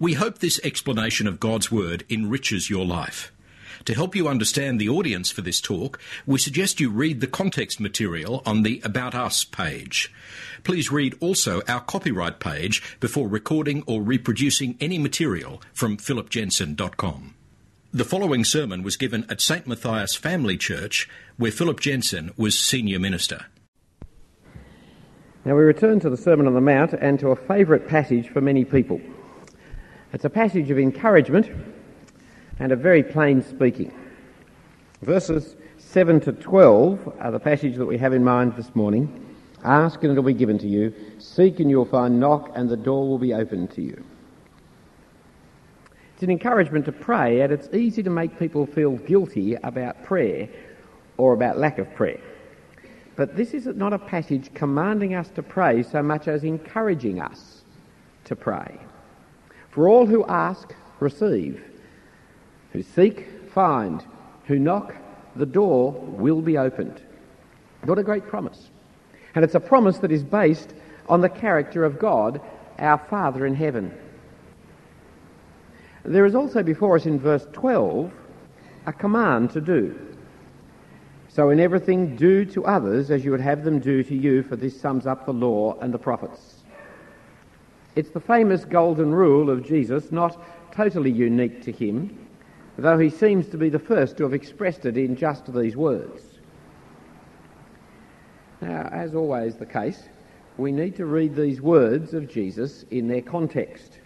We hope this explanation of God's Word enriches your life. To help you understand the audience for this talk, we suggest you read the context material on the About Us page. Please read also our copyright page before recording or reproducing any material from philipjensen.com. The following sermon was given at St. Matthias Family Church, where Philip Jensen was senior minister. Now we return to the Sermon on the Mount and to a favourite passage for many people. It's a passage of encouragement and of very plain speaking. Verses 7 to 12 are the passage that we have in mind this morning. Ask and it will be given to you. Seek and you'll find. Knock and the door will be opened to you. It's an encouragement to pray, and it's easy to make people feel guilty about prayer or about lack of prayer. But this is not a passage commanding us to pray so much as encouraging us to pray. For all who ask, receive. Who seek, find. Who knock, the door will be opened. What a great promise. And it's a promise that is based on the character of God, our Father in heaven. There is also before us in verse 12 a command to do. So in everything do to others as you would have them do to you, for this sums up the law and the prophets. It's the famous golden rule of Jesus, not totally unique to him, though he seems to be the first to have expressed it in just these words. Now, as always the case, we need to read these words of Jesus in their context.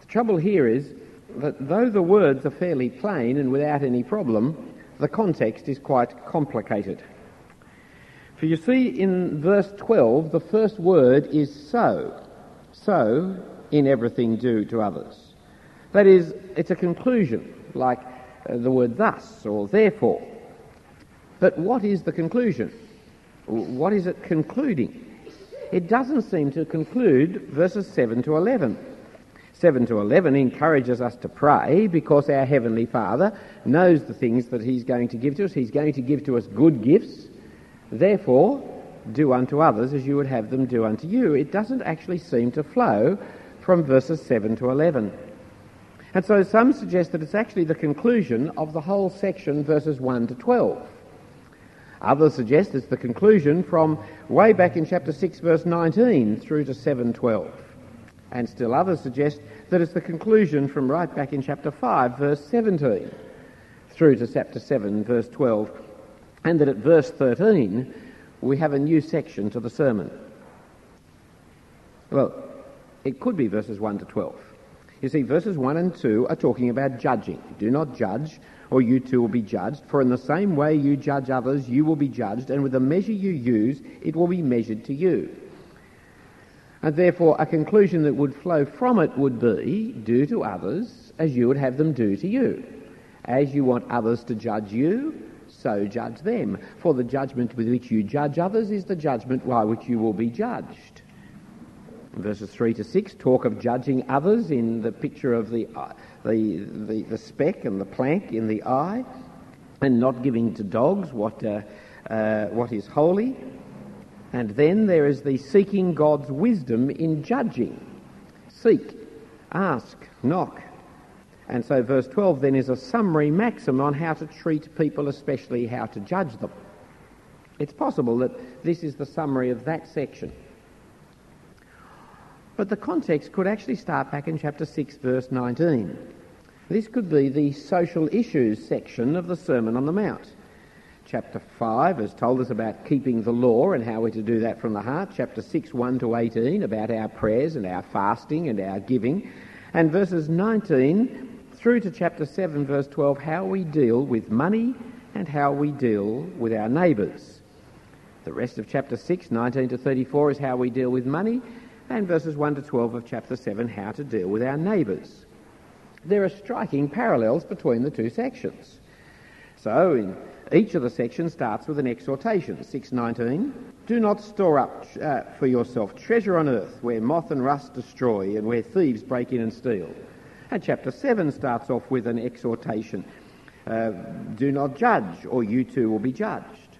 The trouble here is that though the words are fairly plain and without any problem, the context is quite complicated. For you see, in verse 12, the first word is so. So, in everything do to others. That is, it's a conclusion, like uh, the word thus or therefore. But what is the conclusion? What is it concluding? It doesn't seem to conclude verses 7 to 11. 7 to 11 encourages us to pray because our Heavenly Father knows the things that He's going to give to us. He's going to give to us good gifts. Therefore, do unto others as you would have them do unto you. It doesn't actually seem to flow from verses 7 to 11. And so some suggest that it's actually the conclusion of the whole section, verses 1 to 12. Others suggest it's the conclusion from way back in chapter 6, verse 19 through to 7.12. And still others suggest that it's the conclusion from right back in chapter 5, verse 17 through to chapter 7, verse 12. And that at verse 13, we have a new section to the sermon. Well, it could be verses 1 to 12. You see, verses 1 and 2 are talking about judging. Do not judge, or you too will be judged. For in the same way you judge others, you will be judged, and with the measure you use, it will be measured to you. And therefore, a conclusion that would flow from it would be do to others as you would have them do to you. As you want others to judge you, so judge them. For the judgment with which you judge others is the judgment by which you will be judged. Verses 3 to 6 talk of judging others in the picture of the, uh, the, the, the, speck and the plank in the eye, and not giving to dogs what, uh, uh, what is holy. And then there is the seeking God's wisdom in judging. Seek, ask, knock, and so verse 12 then is a summary maxim on how to treat people, especially how to judge them. It's possible that this is the summary of that section. But the context could actually start back in chapter 6, verse 19. This could be the social issues section of the Sermon on the Mount. Chapter 5 has told us about keeping the law and how we're to do that from the heart. Chapter 6, 1 to 18, about our prayers and our fasting and our giving. And verses 19 through to chapter 7, verse 12, how we deal with money and how we deal with our neighbours. The rest of chapter 6, 19 to 34, is how we deal with money, and verses 1 to 12 of chapter 7, how to deal with our neighbours. There are striking parallels between the two sections. So, in each of the sections starts with an exhortation. 619, do not store up uh, for yourself treasure on earth where moth and rust destroy and where thieves break in and steal. And chapter 7 starts off with an exhortation uh, do not judge, or you too will be judged.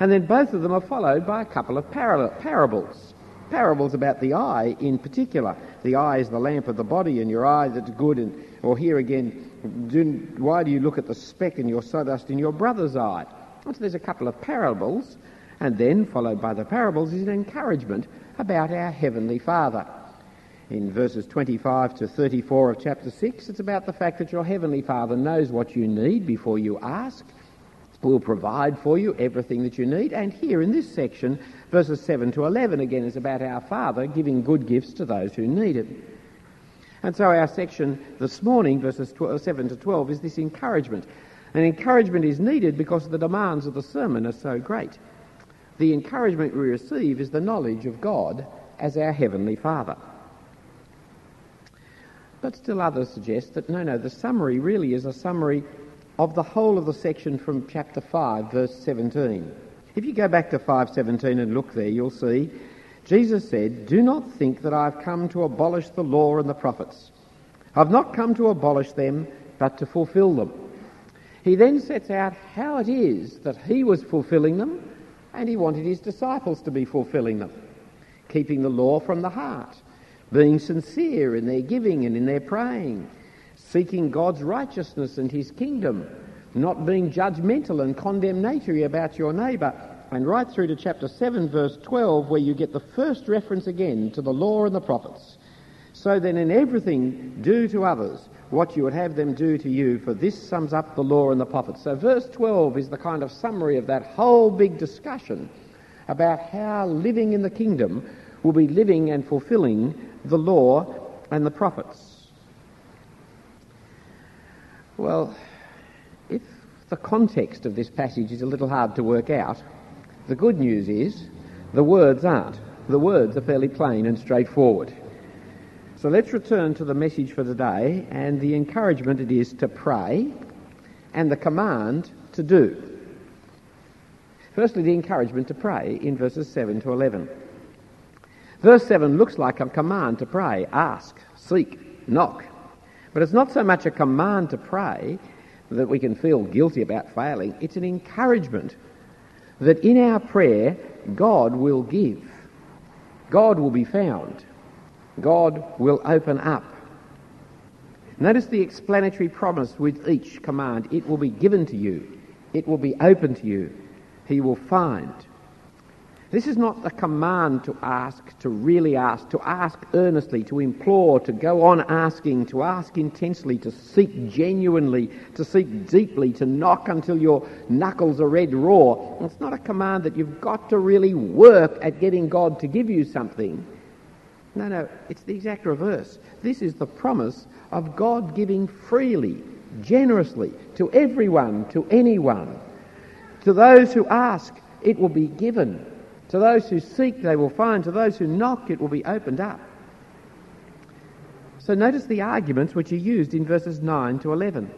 And then both of them are followed by a couple of parables. parables about the eye in particular. The eye is the lamp of the body, and your eye that's good. And or here again, do, why do you look at the speck in your sawdust in your brother's eye? So there's a couple of parables, and then followed by the parables is an encouragement about our heavenly Father. In verses 25 to 34 of chapter 6, it's about the fact that your heavenly Father knows what you need before you ask will provide for you everything that you need. And here in this section, verses 7 to 11 again is about our Father giving good gifts to those who need it. And so our section this morning, verses 12, uh, 7 to 12, is this encouragement. And encouragement is needed because the demands of the sermon are so great. The encouragement we receive is the knowledge of God as our Heavenly Father. But still others suggest that no, no, the summary really is a summary of the whole of the section from chapter 5, verse 17. If you go back to 5:17 and look there, you'll see Jesus said, "Do not think that I've come to abolish the law and the prophets. I've not come to abolish them, but to fulfill them." He then sets out how it is that he was fulfilling them, and he wanted his disciples to be fulfilling them, keeping the law from the heart, being sincere in their giving and in their praying, seeking God's righteousness and his kingdom, not being judgmental and condemnatory about your neighbour. And right through to chapter 7, verse 12, where you get the first reference again to the law and the prophets. So then, in everything, do to others what you would have them do to you, for this sums up the law and the prophets. So, verse 12 is the kind of summary of that whole big discussion about how living in the kingdom will be living and fulfilling the law and the prophets. Well, if the context of this passage is a little hard to work out, the good news is the words aren't. The words are fairly plain and straightforward. So let's return to the message for today and the encouragement it is to pray and the command to do. Firstly, the encouragement to pray in verses 7 to 11. Verse 7 looks like a command to pray ask, seek, knock. But it's not so much a command to pray that we can feel guilty about failing, it's an encouragement that in our prayer, God will give. God will be found. God will open up. Notice the explanatory promise with each command. It will be given to you. It will be open to you. He will find. This is not a command to ask, to really ask, to ask earnestly, to implore, to go on asking, to ask intensely, to seek genuinely, to seek deeply, to knock until your knuckles are red raw. It's not a command that you've got to really work at getting God to give you something. No, no, it's the exact reverse. This is the promise of God giving freely, generously, to everyone, to anyone. To those who ask, it will be given. To those who seek, they will find. To those who knock, it will be opened up. So notice the arguments which are used in verses 9 to 11.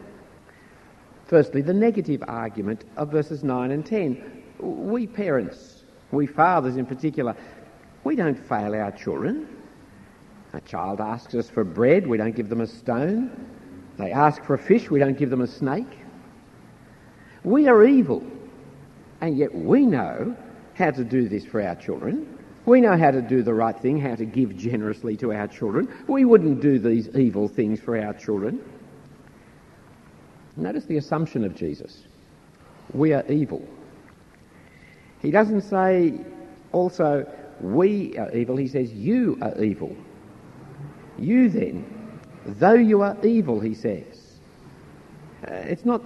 Firstly, the negative argument of verses 9 and 10. We parents, we fathers in particular, we don't fail our children. A child asks us for bread, we don't give them a stone. They ask for a fish, we don't give them a snake. We are evil, and yet we know how to do this for our children. We know how to do the right thing, how to give generously to our children. We wouldn't do these evil things for our children. Notice the assumption of Jesus. We are evil. He doesn't say also, we are evil. He says, you are evil. You then, though you are evil, he says. Uh, it's not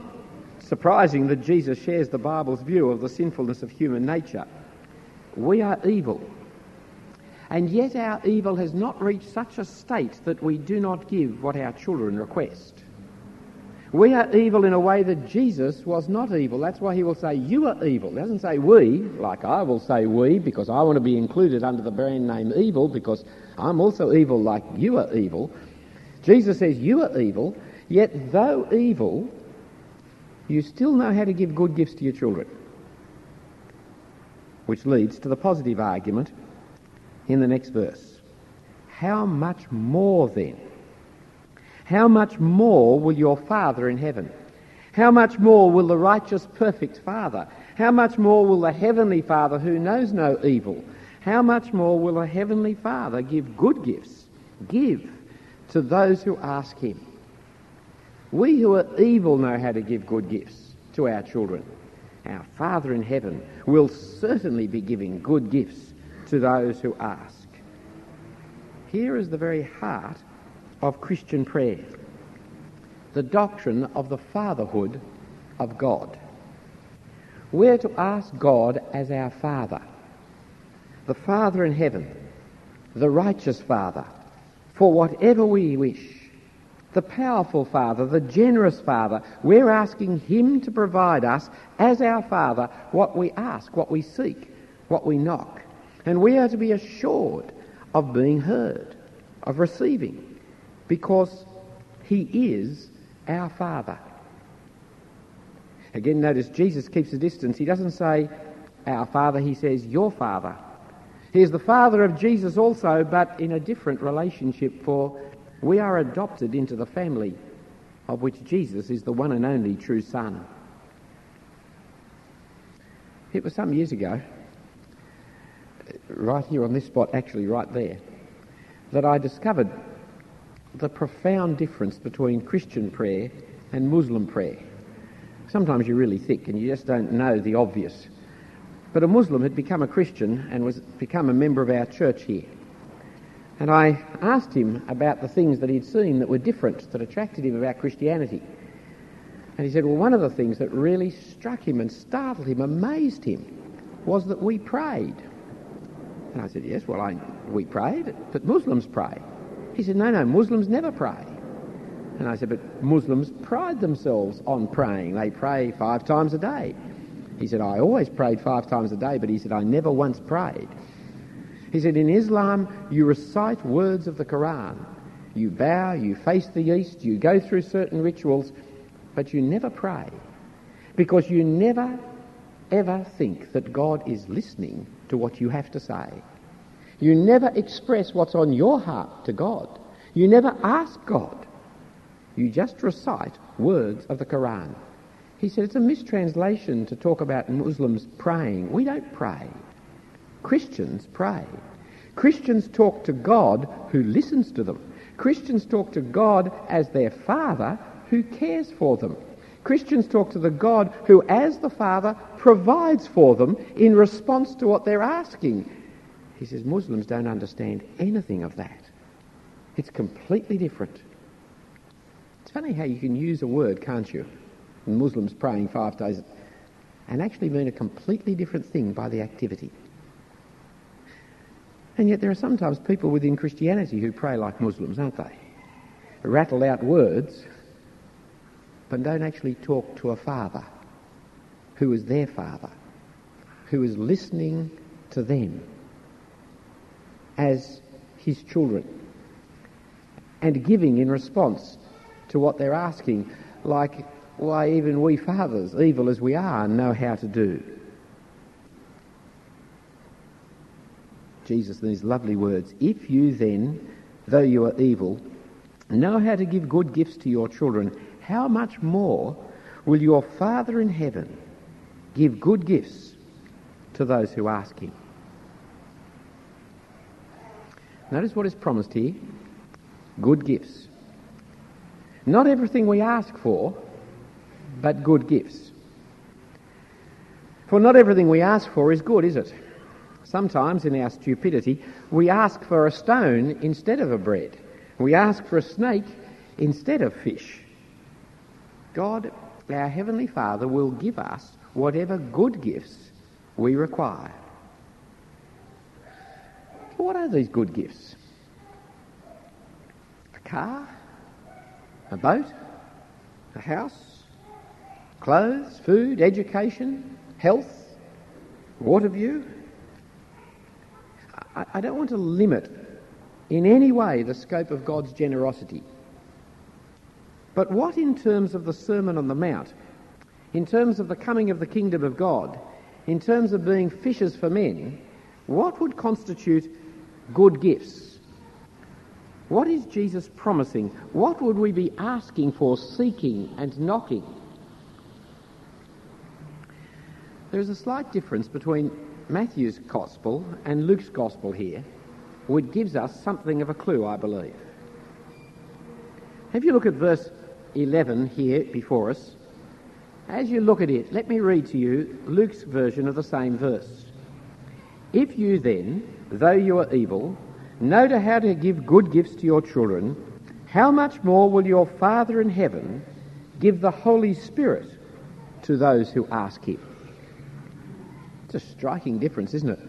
surprising that Jesus shares the Bible's view of the sinfulness of human nature. We are evil. And yet our evil has not reached such a state that we do not give what our children request. We are evil in a way that Jesus was not evil. That's why he will say, You are evil. He doesn't say we, like I will say we, because I want to be included under the brand name evil, because I'm also evil like you are evil. Jesus says, You are evil, yet though evil, you still know how to give good gifts to your children which leads to the positive argument in the next verse. How much more then? How much more will your Father in heaven? How much more will the righteous, perfect Father? How much more will the Heavenly Father who knows no evil? how much more will a heavenly Father give good gifts, give to those who ask him? We who are evil know how to give good gifts to our children. Our Father in heaven will certainly be giving good gifts to those who ask. Here is the very heart of Christian prayer the doctrine of the fatherhood of God. We're to ask God as our Father, the Father in heaven, the righteous Father, for whatever we wish the powerful Father, the generous Father. We're asking Him to provide us, as our Father, what we ask, what we seek, what we knock. And we are to be assured of being heard, of receiving, because He is our Father. Again, notice Jesus keeps a distance. He doesn't say, Our Father, He says, Your Father. He is the Father of Jesus also, but in a different relationship, for we are adopted into the family of which Jesus is the one and only true Son. It was some years ago, right here on this spot, actually right there, that I discovered the profound difference between Christian prayer and Muslim prayer. Sometimes you're really thick and you just don't know the obvious. But a Muslim had become a Christian and was become a member of our church here. And I asked him about the things that he'd seen that were different, that attracted him about Christianity. And he said, Well, one of the things that really struck him and startled him, amazed him, was that we prayed. And I said, Yes, well, I, we prayed, but Muslims pray. He said, No, no, Muslims never pray. And I said, But Muslims pride themselves on praying. They pray five times a day. He said, I always prayed five times a day, but he said, I never once prayed. He said, In Islam, you recite words of the Quran. You bow, you face the east, you go through certain rituals, but you never pray. Because you never, ever think that God is listening to what you have to say. You never express what's on your heart to God. You never ask God. You just recite words of the Quran. He said it's a mistranslation to talk about Muslims praying. We don't pray. Christians pray. Christians talk to God who listens to them. Christians talk to God as their Father who cares for them. Christians talk to the God who, as the Father, provides for them in response to what they're asking. He says Muslims don't understand anything of that. It's completely different. It's funny how you can use a word, can't you? And Muslims praying five days and actually mean a completely different thing by the activity. And yet there are sometimes people within Christianity who pray like Muslims, aren't they? Rattle out words, but don't actually talk to a father who is their father, who is listening to them as his children and giving in response to what they're asking, like why even we fathers, evil as we are, know how to do. Jesus in these lovely words, If you then, though you are evil, know how to give good gifts to your children, how much more will your Father in heaven give good gifts to those who ask him? Notice what is promised here good gifts. Not everything we ask for, but good gifts. For not everything we ask for is good, is it? Sometimes in our stupidity, we ask for a stone instead of a bread. We ask for a snake instead of fish. God, our Heavenly Father, will give us whatever good gifts we require. What are these good gifts? A car? A boat? A house? Clothes? Food? Education? Health? Water view? I, I don't want to limit in any way the scope of God's generosity. But what, in terms of the Sermon on the Mount, in terms of the coming of the kingdom of God, in terms of being fishers for men, what would constitute good gifts? What is Jesus promising? What would we be asking for, seeking, and knocking? There is a slight difference between Matthew's Gospel and Luke's Gospel here, which gives us something of a clue, I believe. If you look at verse 11 here before us, as you look at it, let me read to you Luke's version of the same verse. If you then, though you are evil, know how to give good gifts to your children, how much more will your Father in heaven give the Holy Spirit to those who ask him? It's a striking difference, isn't it?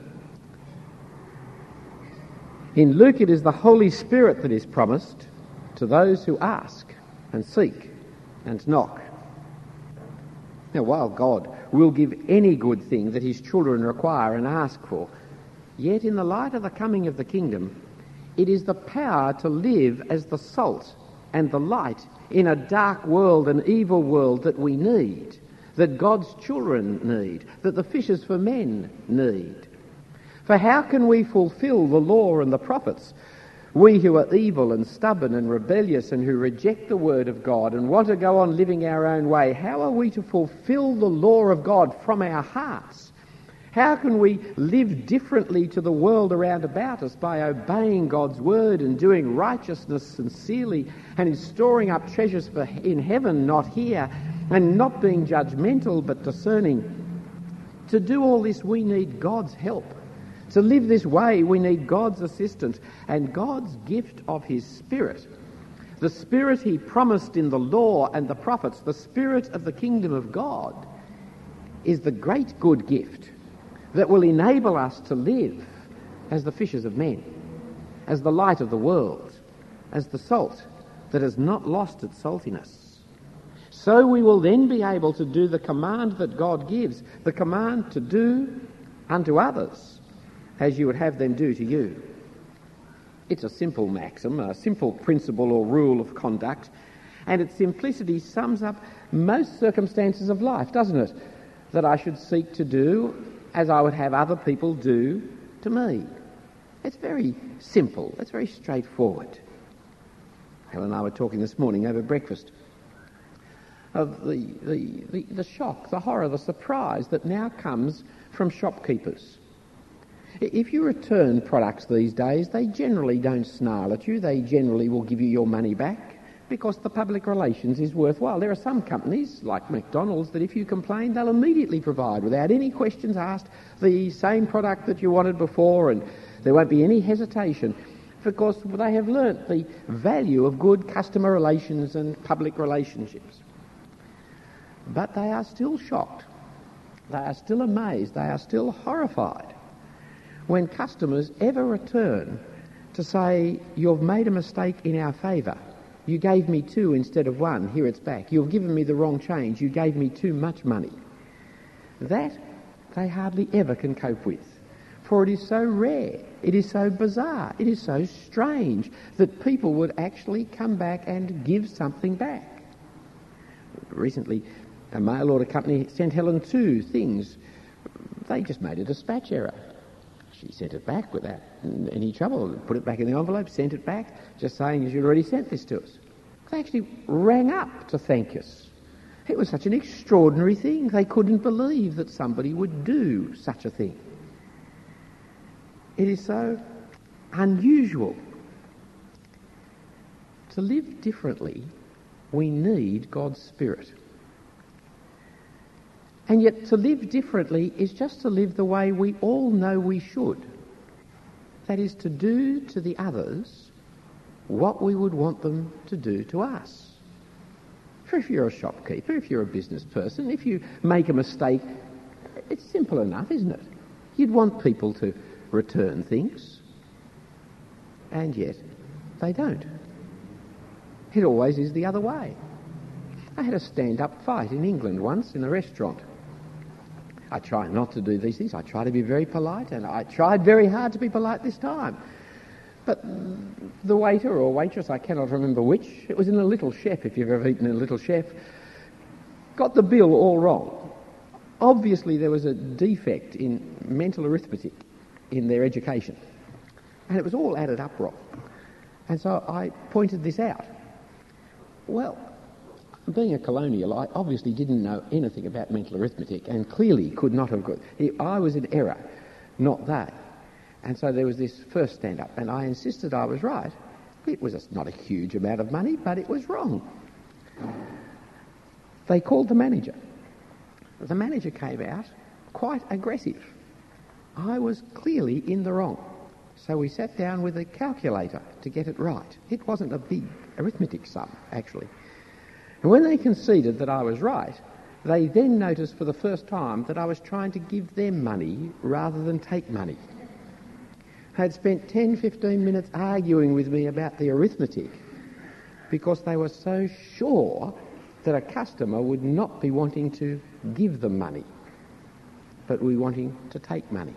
In Luke, it is the Holy Spirit that is promised to those who ask and seek and knock. Now, while God will give any good thing that his children require and ask for, yet in the light of the coming of the kingdom, it is the power to live as the salt and the light in a dark world, an evil world that we need, that God's children need, that the fishers for men need. For how can we fulfill the law and the prophets we who are evil and stubborn and rebellious and who reject the word of God and want to go on living our own way, how are we to fulfill the law of God from our hearts? How can we live differently to the world around about us by obeying God's word and doing righteousness sincerely and in storing up treasures in heaven, not here, and not being judgmental but discerning? To do all this, we need God's help. To live this way, we need God's assistance and God's gift of His Spirit. The Spirit He promised in the law and the prophets, the Spirit of the kingdom of God, is the great good gift that will enable us to live as the fishers of men, as the light of the world, as the salt that has not lost its saltiness. So we will then be able to do the command that God gives, the command to do unto others as you would have them do to you. It's a simple maxim, a simple principle or rule of conduct, and its simplicity sums up most circumstances of life, doesn't it? That I should seek to do as I would have other people do to me. It's very simple, it's very straightforward. Helen and I were talking this morning over breakfast of the, the, the, the shock, the horror, the surprise that now comes from shopkeepers if you return products these days, they generally don't snarl at you. They generally will give you your money back because the public relations is worthwhile. There are some companies, like McDonald's, that if you complain, they'll immediately provide, without any questions asked, the same product that you wanted before, and there won't be any hesitation because they have learnt the value of good customer relations and public relationships. But they are still shocked. They are still amazed. They are still horrified when customers ever return to say, You've made a mistake in our favour. You gave me two instead of one. Here it's back. You've given me the wrong change. You gave me too much money. That they hardly ever can cope with. For it is so rare, it is so bizarre, it is so strange that people would actually come back and give something back. Recently, a mail order company sent Helen two things. They just made a dispatch error. She sent it back without any trouble, put it back in the envelope, sent it back, just saying you'd already sent this to us. They actually rang up to thank us. It was such an extraordinary thing. They couldn't believe that somebody would do such a thing. It is so unusual. To live differently, we need God's Spirit. And yet to live differently is just to live the way we all know we should. That is to do to the others what we would want them to do to us. For if you're a shopkeeper, if you're a business person, if you make a mistake, it's simple enough, isn't it? You'd want people to return things. And yet, they don't. It always is the other way. I had a stand-up fight in England once in a restaurant. I try not to do these things. I try to be very polite, and I tried very hard to be polite this time. But the waiter or waitress, I cannot remember which, it was in a Little Chef, if you've ever eaten in a Little Chef, got the bill all wrong. Obviously, there was a defect in mental arithmetic in their education, and it was all added up wrong. And so I pointed this out. Well, being a colonial, I obviously didn't know anything about mental arithmetic and clearly could not have got. I was in error. not they. And so there was this first stand up, and I insisted I was right. It was not a huge amount of money, but it was wrong. They called the manager. The manager came out quite aggressive. I was clearly in the wrong. So we sat down with a calculator to get it right. It wasn't a big arithmetic sum, actually. And when they conceded that I was right, they then noticed for the first time that I was trying to give them money rather than take money. They had spent 10, 15 minutes arguing with me about the arithmetic because they were so sure that a customer would not be wanting to give them money, but be wanting to take money.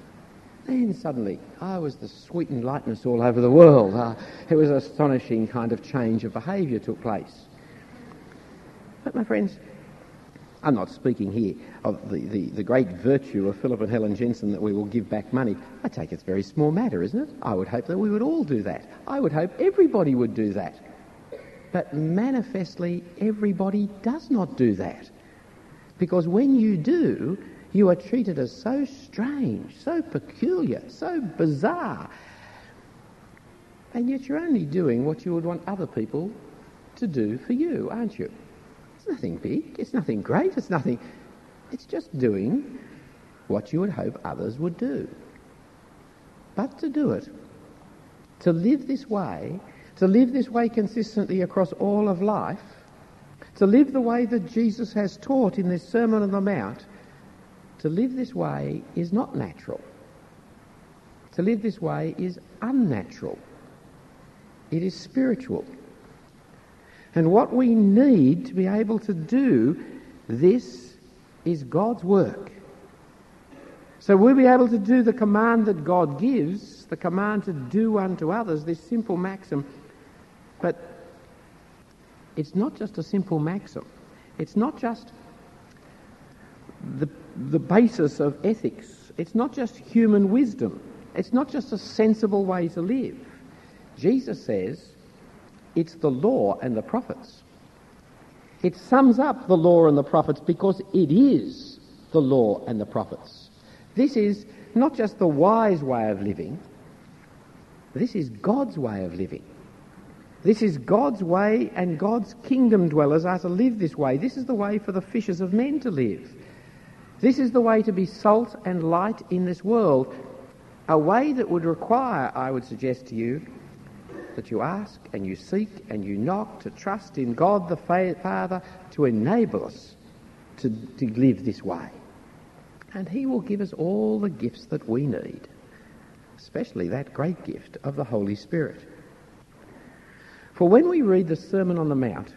Then suddenly, I was the sweetened lightness all over the world. Uh, it was an astonishing kind of change of behaviour took place. But my friends, I'm not speaking here of the, the, the, great virtue of Philip and Helen Jensen that we will give back money. I take it's a very small matter, isn't it? I would hope that we would all do that. I would hope everybody would do that. But manifestly, everybody does not do that. Because when you do, you are treated as so strange, so peculiar, so bizarre. And yet you're only doing what you would want other people to do for you, aren't you? It's nothing big, it's nothing great, it's nothing. It's just doing what you would hope others would do. But to do it, to live this way, to live this way consistently across all of life, to live the way that Jesus has taught in this Sermon on the Mount, to live this way is not natural. To live this way is unnatural. It is spiritual. And what we need to be able to do this is God's work. So we'll be able to do the command that God gives, the command to do unto others, this simple maxim. But it's not just a simple maxim. It's not just the the basis of ethics. It's not just human wisdom. It's not just a sensible way to live. Jesus says it's the law and the prophets. It sums up the law and the prophets because it is the law and the prophets. This is not just the wise way of living, this is God's way of living. This is God's way, and God's kingdom dwellers are to live this way. This is the way for the fishers of men to live. This is the way to be salt and light in this world, a way that would require, I would suggest to you, that you ask and you seek and you knock to trust in God the Father to enable us to, to live this way. And He will give us all the gifts that we need, especially that great gift of the Holy Spirit. For when we read the Sermon on the Mount,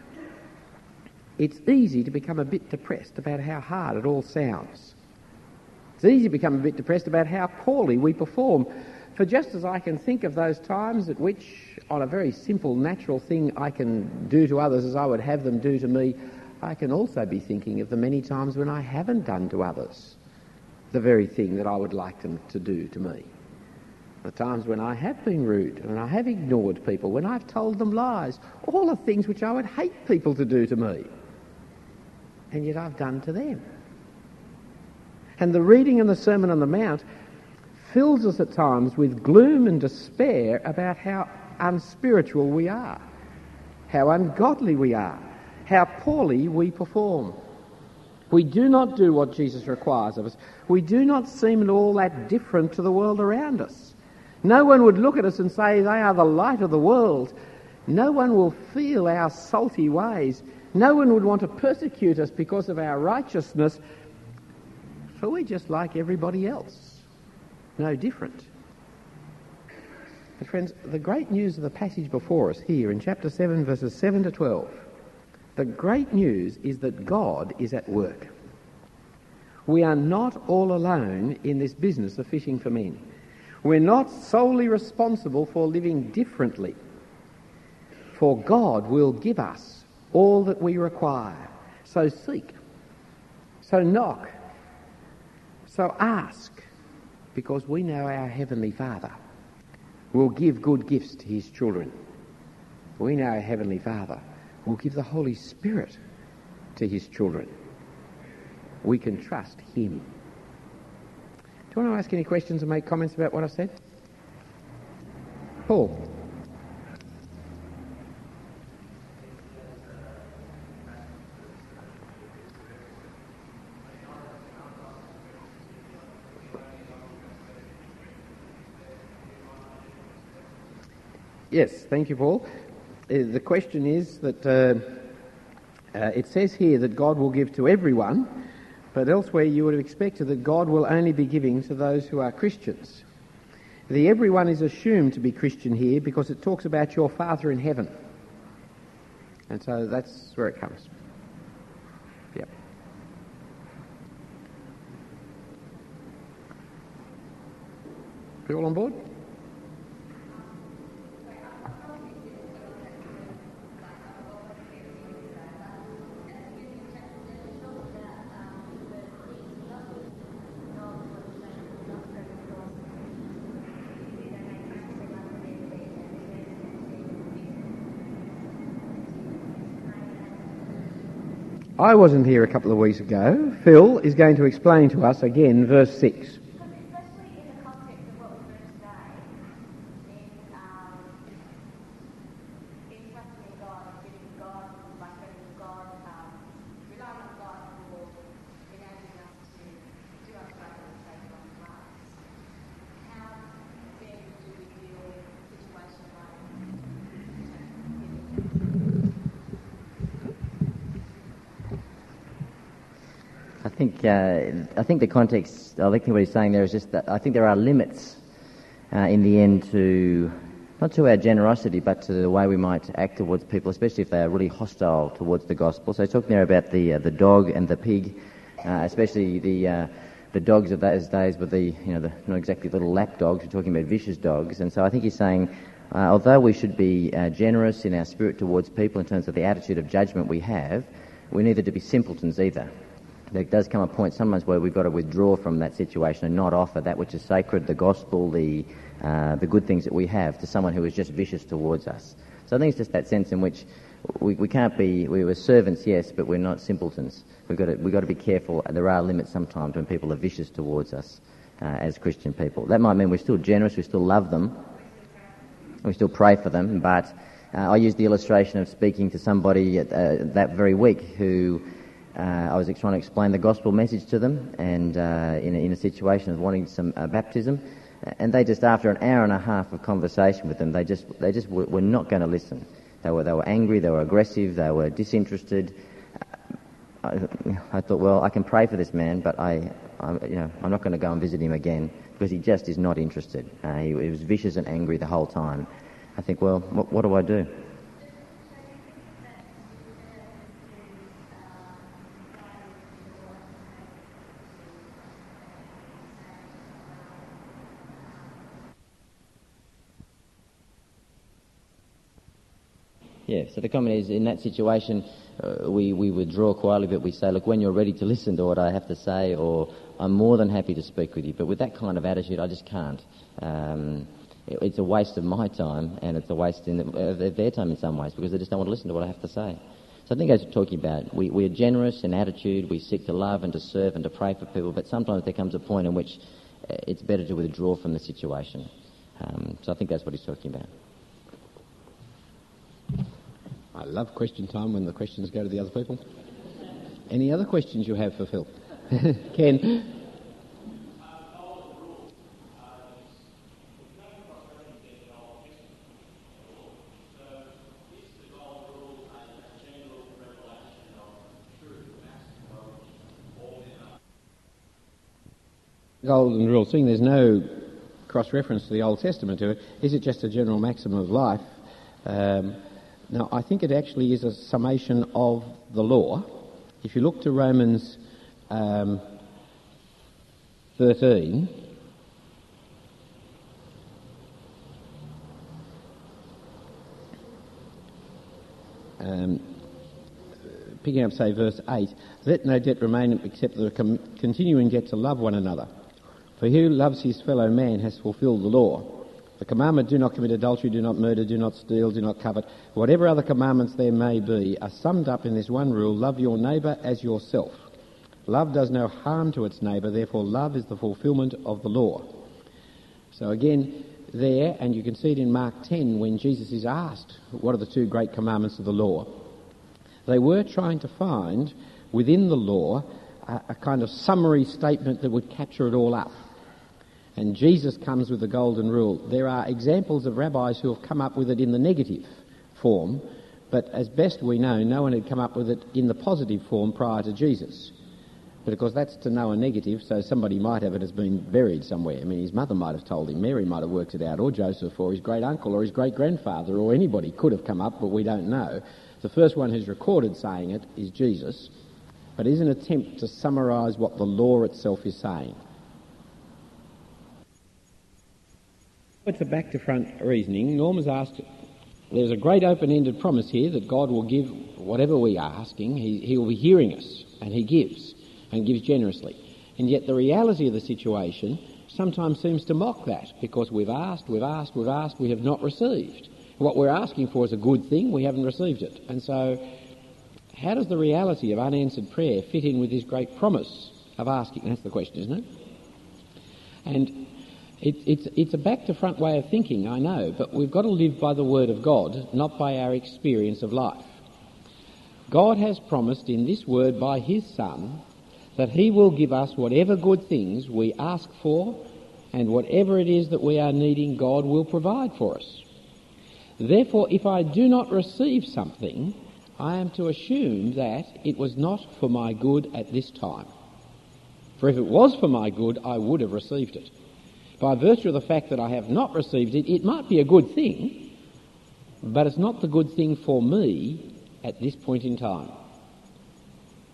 it's easy to become a bit depressed about how hard it all sounds. It's easy to become a bit depressed about how poorly we perform. For just as I can think of those times at which, on a very simple, natural thing I can do to others as I would have them do to me, I can also be thinking of the many times when I haven't done to others the very thing that I would like them to do to me. The times when I have been rude, when I have ignored people, when I've told them lies, all the things which I would hate people to do to me and yet I've done to them. And the reading and the Sermon on the Mount fills us at times with gloom and despair about how unspiritual we are, how ungodly we are, how poorly we perform. We do not do what Jesus requires of us. We do not seem at all that different to the world around us. No one would look at us and say they are the light of the world. No one will feel our salty ways. No one would want to persecute us because of our righteousness, for we're just like everybody else, no different. But, friends, the great news of the passage before us here in chapter 7, verses 7 to 12, the great news is that God is at work. We are not all alone in this business of fishing for men. We're not solely responsible for living differently. For God will give us all that we require. So seek. So knock. So ask, because we know our Heavenly Father will give good gifts to His children. We know our Heavenly Father will give the Holy Spirit to His children. We can trust Him. Do you want to ask any questions or make comments about what I said? Paul. Yes, thank you, Paul. Uh, the question is that uh, uh, it says here that God will give to everyone, but elsewhere you would have expected that God will only be giving to those who are Christians. The everyone is assumed to be Christian here because it talks about your Father in heaven. And so that's where it comes. Yep. You all on board? I wasn't here a couple of weeks ago. Phil is going to explain to us again verse 6. Uh, I think the context. I think what he's saying there is just that I think there are limits uh, in the end to not to our generosity, but to the way we might act towards people, especially if they are really hostile towards the gospel. So he's talking there about the uh, the dog and the pig, uh, especially the uh, the dogs of those days were the you know the not exactly little lap dogs. We're talking about vicious dogs, and so I think he's saying. Uh, although we should be generous in our spirit towards people in terms of the attitude of judgment we have, we're neither to be simpletons either there does come a point sometimes where we've got to withdraw from that situation and not offer that which is sacred, the gospel, the, uh, the good things that we have, to someone who is just vicious towards us. So I think it's just that sense in which we, we can't be, we were servants, yes, but we're not simpletons. We've got, to, we've got to be careful. There are limits sometimes when people are vicious towards us uh, as Christian people. That might mean we're still generous, we still love them, we still pray for them, but uh, I used the illustration of speaking to somebody uh, that very week who I was trying to explain the gospel message to them, and uh, in, a, in, a, situation of wanting some uh, baptism, and they just after an hour and a half of conversation with them, they just they just were, were not going to listen. They were they were angry, they were aggressive, they were disinterested. I, I thought, well, I can pray for this man, but I, I you know, I'm not going to go and visit him again because he just is not interested. Uh, he, he was vicious and angry the whole time. I think, well, what, what do I do? Yeah, so the comment is in that situation, uh, we, we withdraw quietly, but we say, look, when you're ready to listen to what I have to say, or I'm more than happy to speak with you. But with that kind of attitude, I just can't. Um, it, it's a waste of my time, and it's a waste the, of their time in some ways, because they just don't want to listen to what I have to say. So I think as you're talking about, we, we are generous in attitude, we seek to love and to serve and to pray for people, but sometimes there comes a point in which uh, it's better to withdraw from the situation. Um, so I think that's what he's talking about. I love question time when the questions go to the other people. Any other questions you have for Phil? Ken? golden rule, seeing there's no cross reference to the Old Testament to it, is it just a general maxim of life? Um, now, I think it actually is a summation of the law. If you look to Romans um, 13, um, picking up, say, verse 8, let no debt remain except the continuing debt to love one another. For who loves his fellow man has fulfilled the law. The commandment, do not commit adultery, do not murder, do not steal, do not covet, whatever other commandments there may be, are summed up in this one rule, love your neighbour as yourself. Love does no harm to its neighbour, therefore, love is the fulfilment of the law. So, again, there, and you can see it in Mark 10 when Jesus is asked, What are the two great commandments of the law? They were trying to find within the law a, a kind of summary statement that would capture it all up. And Jesus comes with the golden rule. There are examples of rabbis who have come up with it in the negative form, but as best we know, no one had come up with it in the positive form prior to Jesus. But of course, that's to know a negative, so somebody might have it as been buried somewhere. I mean, his mother might have told him, Mary might have worked it out, or Joseph, or his great uncle, or his great grandfather, or anybody could have come up, but we don't know. The first one who's recorded saying it is Jesus, but it is an attempt to summarise what the law itself is saying. It's a back to front reasoning. Norm has asked there's a great open ended promise here that God will give whatever we are asking, he, he will be hearing us, and He gives, and gives generously. And yet the reality of the situation sometimes seems to mock that because we've asked, we've asked, we've asked, we have not received. What we're asking for is a good thing, we haven't received it. And so, how does the reality of unanswered prayer fit in with this great promise of asking? That's the question, isn't it? And it, it's, it's a back to front way of thinking, I know, but we've got to live by the Word of God, not by our experience of life. God has promised in this Word by His Son that He will give us whatever good things we ask for and whatever it is that we are needing, God will provide for us. Therefore, if I do not receive something, I am to assume that it was not for my good at this time. For if it was for my good, I would have received it by virtue of the fact that I have not received it, it might be a good thing, but it's not the good thing for me at this point in time.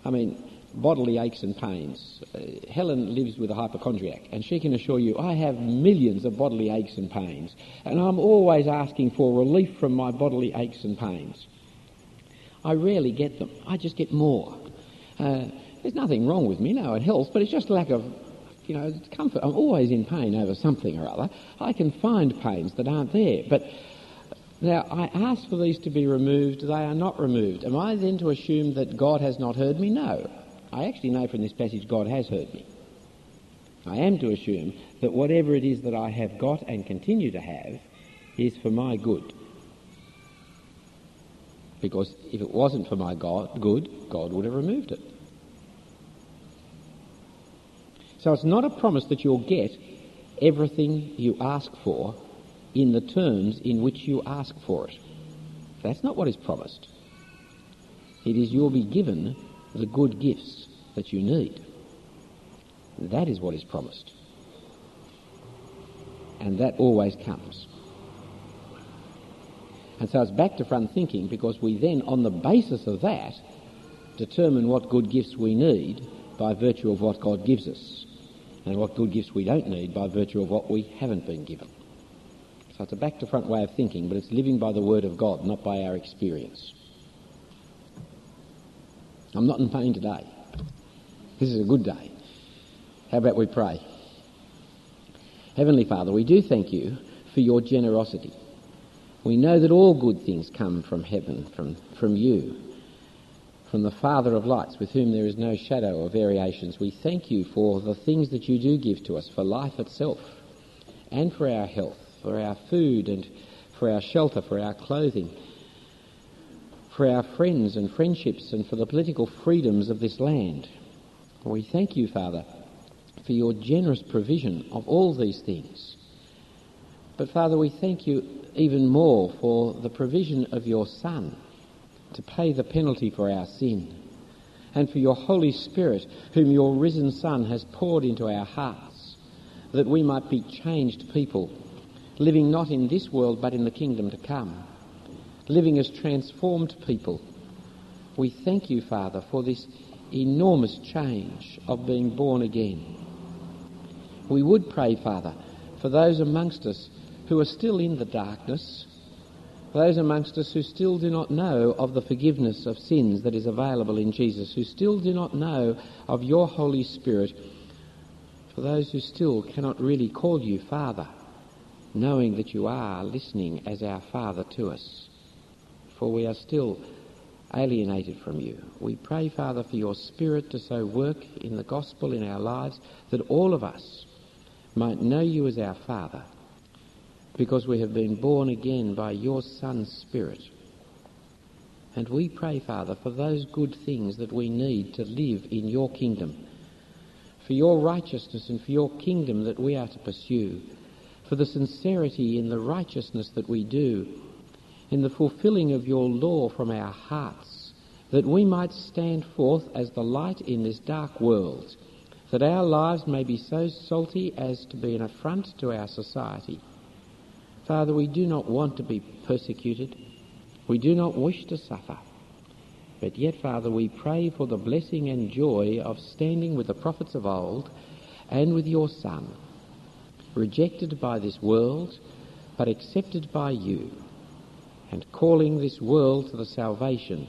I mean, bodily aches and pains. Uh, Helen lives with a hypochondriac, and she can assure you I have millions of bodily aches and pains, and I'm always asking for relief from my bodily aches and pains. I rarely get them. I just get more. Uh, there's nothing wrong with me, now, it helps, but it's just lack of you know, comfort. I'm always in pain over something or other. I can find pains that aren't there. But now I ask for these to be removed. They are not removed. Am I then to assume that God has not heard me? No. I actually know from this passage God has heard me. I am to assume that whatever it is that I have got and continue to have is for my good. Because if it wasn't for my God, good, God would have removed it. So it's not a promise that you'll get everything you ask for in the terms in which you ask for it. That's not what is promised. It is you'll be given the good gifts that you need. That is what is promised. And that always comes. And so it's back to front thinking because we then, on the basis of that, determine what good gifts we need by virtue of what God gives us and what good gifts we don't need by virtue of what we haven't been given. So it's a back to front way of thinking, but it's living by the Word of God, not by our experience. I'm not in pain today. This is a good day. How about we pray? Heavenly Father, we do thank you for your generosity. We know that all good things come from heaven, from, from you from the Father of lights, with whom there is no shadow or variations. We thank you for the things that you do give to us, for life itself, and for our health, for our food, and for our shelter, for our clothing, for our friends and friendships, and for the political freedoms of this land. We thank you, Father, for your generous provision of all these things. But, Father, we thank you even more for the provision of your Son to pay the penalty for our sin, and for your Holy Spirit, whom your risen Son has poured into our hearts, that we might be changed people, living not in this world but in the kingdom to come, living as transformed people. We thank you, Father, for this enormous change of being born again. We would pray, Father, for those amongst us who are still in the darkness, those amongst us who still do not know of the forgiveness of sins that is available in Jesus, who still do not know of your Holy Spirit, for those who still cannot really call you Father, knowing that you are listening as our Father to us, for we are still alienated from you. We pray, Father, for your Spirit to so work in the gospel in our lives that all of us might know you as our Father because we have been born again by your Son's Spirit. And we pray, Father, for those good things that we need to live in your kingdom, for your righteousness and for your kingdom that we are to pursue, for the sincerity in the righteousness that we do, in the fulfilling of your law from our hearts, that we might stand forth as the light in this dark world, that our lives may be so salty as to be an affront to our society Father, we do not want to be persecuted. We do not wish to suffer. But yet, Father, we pray for the blessing and joy of standing with the prophets of old and with your Son, rejected by this world, but accepted by you, and calling this world to the salvation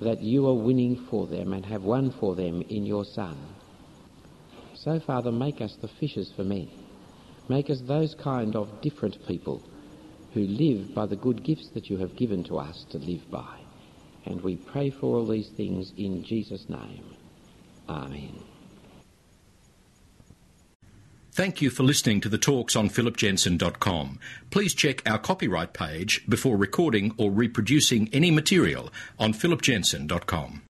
that you are winning for them and have won for them in your Son. So, Father, make us the fishers for men. Make us those kind of different people who live by the good gifts that you have given to us to live by. And we pray for all these things in Jesus' name. Amen. Thank you for listening to the talks on phillipjensen.com. Please check our copyright page before recording or reproducing any material on phillipjensen.com.